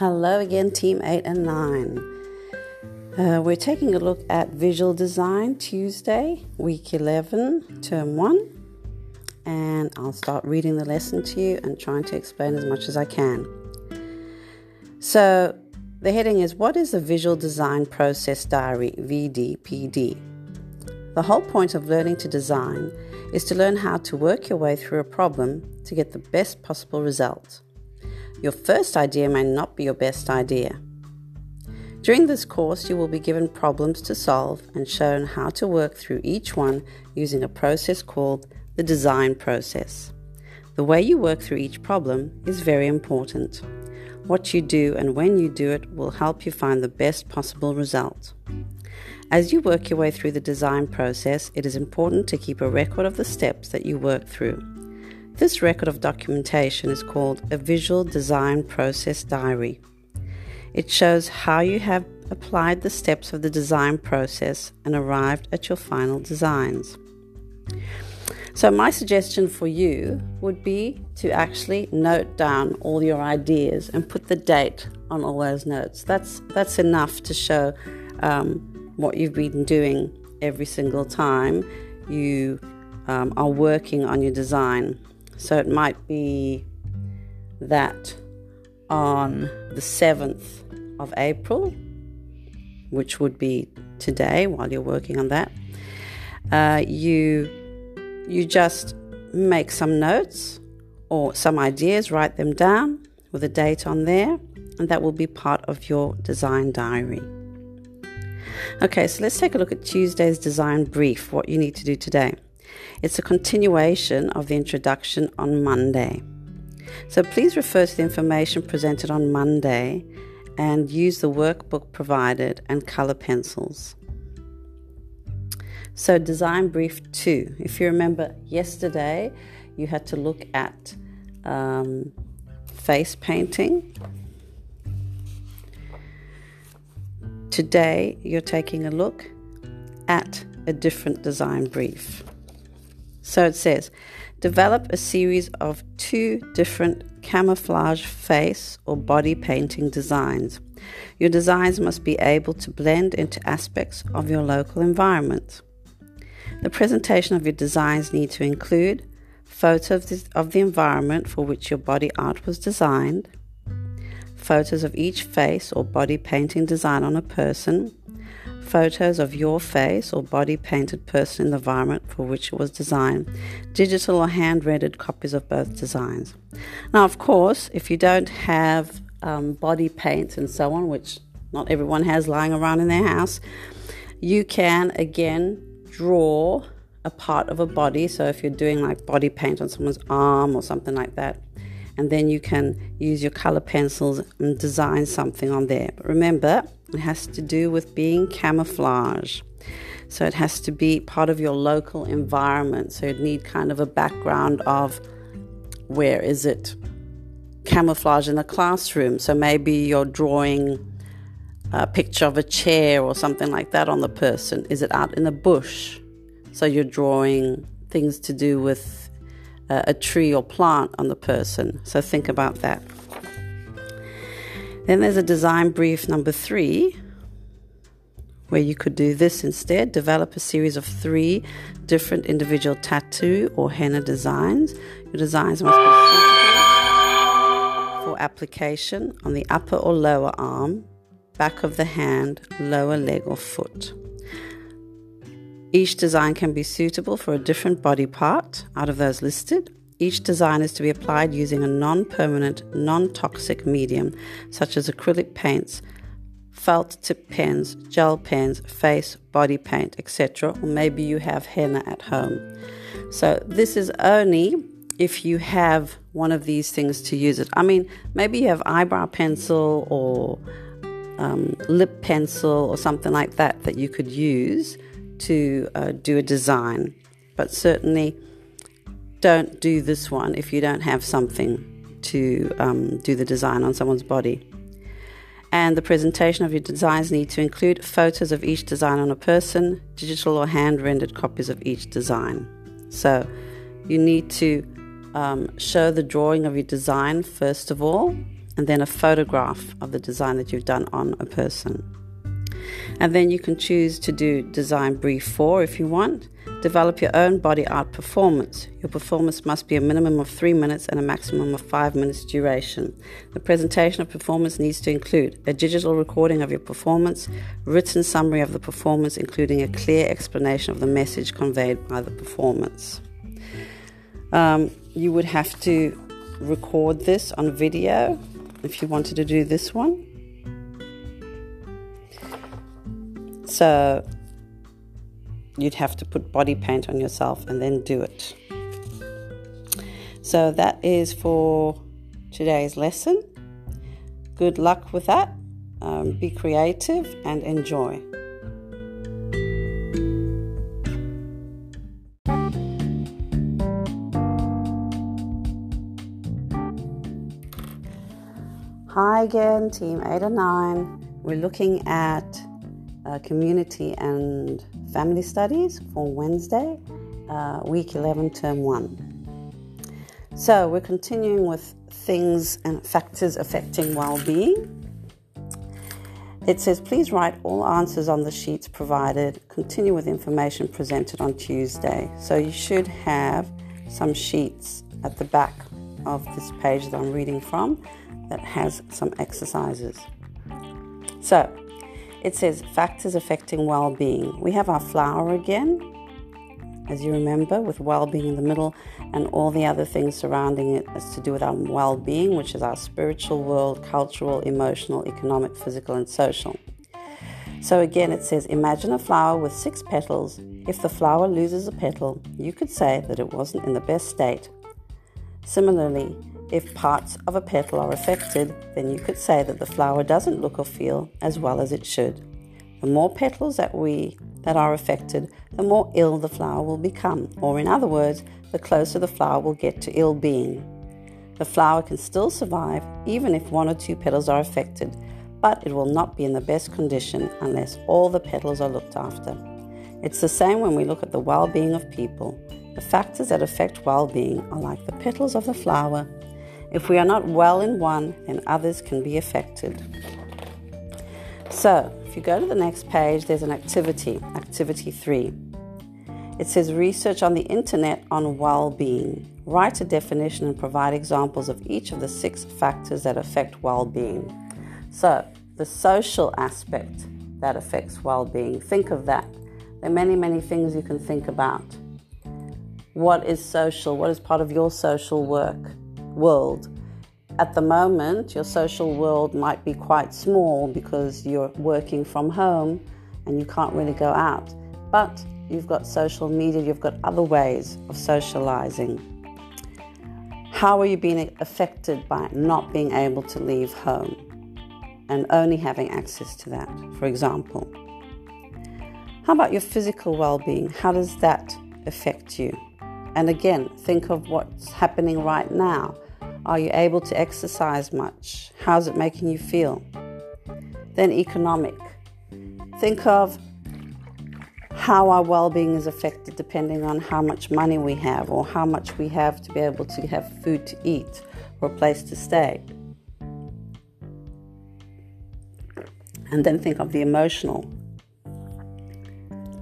Hello again, Team 8 and 9. Uh, we're taking a look at Visual Design Tuesday, Week 11, Term 1. And I'll start reading the lesson to you and trying to explain as much as I can. So, the heading is What is the Visual Design Process Diary, VDPD? The whole point of learning to design is to learn how to work your way through a problem to get the best possible result. Your first idea may not be your best idea. During this course, you will be given problems to solve and shown how to work through each one using a process called the design process. The way you work through each problem is very important. What you do and when you do it will help you find the best possible result. As you work your way through the design process, it is important to keep a record of the steps that you work through. This record of documentation is called a Visual Design Process Diary. It shows how you have applied the steps of the design process and arrived at your final designs. So, my suggestion for you would be to actually note down all your ideas and put the date on all those notes. That's, that's enough to show um, what you've been doing every single time you um, are working on your design. So it might be that on the 7th of April, which would be today while you're working on that, uh, you you just make some notes or some ideas, write them down with a date on there, and that will be part of your design diary. Okay, so let's take a look at Tuesday's design brief, what you need to do today. It's a continuation of the introduction on Monday. So please refer to the information presented on Monday and use the workbook provided and color pencils. So, design brief two. If you remember yesterday, you had to look at um, face painting. Today, you're taking a look at a different design brief. So it says develop a series of two different camouflage face or body painting designs. Your designs must be able to blend into aspects of your local environment. The presentation of your designs need to include photos of the environment for which your body art was designed, photos of each face or body painting design on a person, photos of your face or body painted person in the environment for which it was designed, digital or hand rendered copies of both designs. Now, of course, if you don't have um, body paint and so on, which not everyone has lying around in their house, you can again draw a part of a body. So if you're doing like body paint on someone's arm or something like that, and then you can use your color pencils and design something on there. Remember, it has to do with being camouflage. So it has to be part of your local environment. So you'd need kind of a background of where is it camouflage in a classroom. So maybe you're drawing a picture of a chair or something like that on the person. Is it out in the bush? So you're drawing things to do with a tree or plant on the person. So think about that. Then there's a design brief number three, where you could do this instead develop a series of three different individual tattoo or henna designs. Your designs must be suitable for application on the upper or lower arm, back of the hand, lower leg or foot. Each design can be suitable for a different body part out of those listed each design is to be applied using a non permanent, non toxic medium such as acrylic paints, felt tip pens, gel pens, face, body paint, etc. Or maybe you have henna at home. So, this is only if you have one of these things to use it. I mean, maybe you have eyebrow pencil or um, lip pencil or something like that that you could use to uh, do a design. But certainly, don't do this one if you don't have something to um, do the design on someone's body. And the presentation of your designs need to include photos of each design on a person, digital or hand rendered copies of each design. So you need to um, show the drawing of your design first of all, and then a photograph of the design that you've done on a person. And then you can choose to do design brief four if you want. Develop your own body art performance. Your performance must be a minimum of three minutes and a maximum of five minutes duration. The presentation of performance needs to include a digital recording of your performance, written summary of the performance, including a clear explanation of the message conveyed by the performance. Um, you would have to record this on video if you wanted to do this one. So you'd have to put body paint on yourself and then do it. So that is for today's lesson. Good luck with that. Um, be creative and enjoy. Hi again, Team 8 or 9. We're looking at uh, community and family studies for Wednesday, uh, week 11, term 1. So, we're continuing with things and factors affecting well being. It says, please write all answers on the sheets provided. Continue with information presented on Tuesday. So, you should have some sheets at the back of this page that I'm reading from that has some exercises. So, it says factors affecting well being. We have our flower again, as you remember, with well being in the middle, and all the other things surrounding it as to do with our well being, which is our spiritual world, cultural, emotional, economic, physical, and social. So again, it says Imagine a flower with six petals. If the flower loses a petal, you could say that it wasn't in the best state. Similarly, if parts of a petal are affected, then you could say that the flower doesn't look or feel as well as it should. The more petals that we that are affected, the more ill the flower will become, or in other words, the closer the flower will get to ill being. The flower can still survive even if one or two petals are affected, but it will not be in the best condition unless all the petals are looked after. It's the same when we look at the well being of people. The factors that affect well being are like the petals of the flower if we are not well in one, then others can be affected. So, if you go to the next page, there's an activity, activity three. It says research on the internet on well being. Write a definition and provide examples of each of the six factors that affect well being. So, the social aspect that affects well being, think of that. There are many, many things you can think about. What is social? What is part of your social work? World. At the moment, your social world might be quite small because you're working from home and you can't really go out. But you've got social media, you've got other ways of socializing. How are you being affected by not being able to leave home and only having access to that, for example? How about your physical well being? How does that affect you? And again, think of what's happening right now. Are you able to exercise much? How's it making you feel? Then, economic. Think of how our well being is affected depending on how much money we have or how much we have to be able to have food to eat or a place to stay. And then think of the emotional,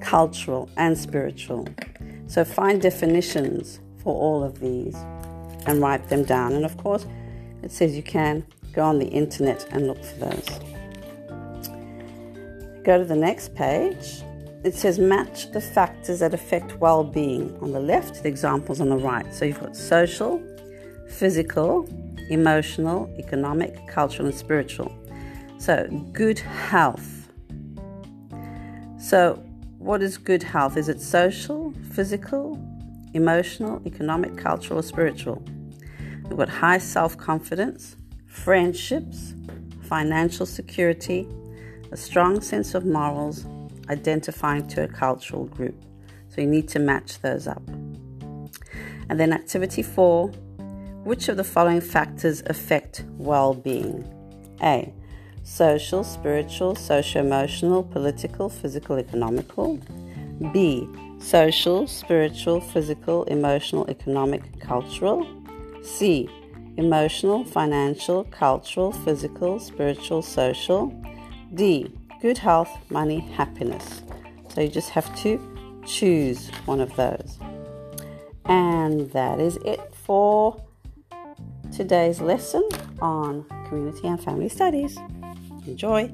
cultural, and spiritual. So find definitions for all of these and write them down. And of course, it says you can go on the internet and look for those. Go to the next page. It says match the factors that affect well being on the left, the examples on the right. So you've got social, physical, emotional, economic, cultural, and spiritual. So, good health. So, what is good health? Is it social, physical, emotional, economic, cultural, or spiritual? We've got high self confidence, friendships, financial security, a strong sense of morals, identifying to a cultural group. So you need to match those up. And then activity four which of the following factors affect well being? A social, spiritual, socio emotional, political, physical, economical. B. Social, spiritual, physical, emotional, economic, cultural. C. emotional, financial, cultural, physical, spiritual, social. D. Good health, money, happiness. So you just have to choose one of those. And that is it for today's lesson on community and family studies. Enjoy!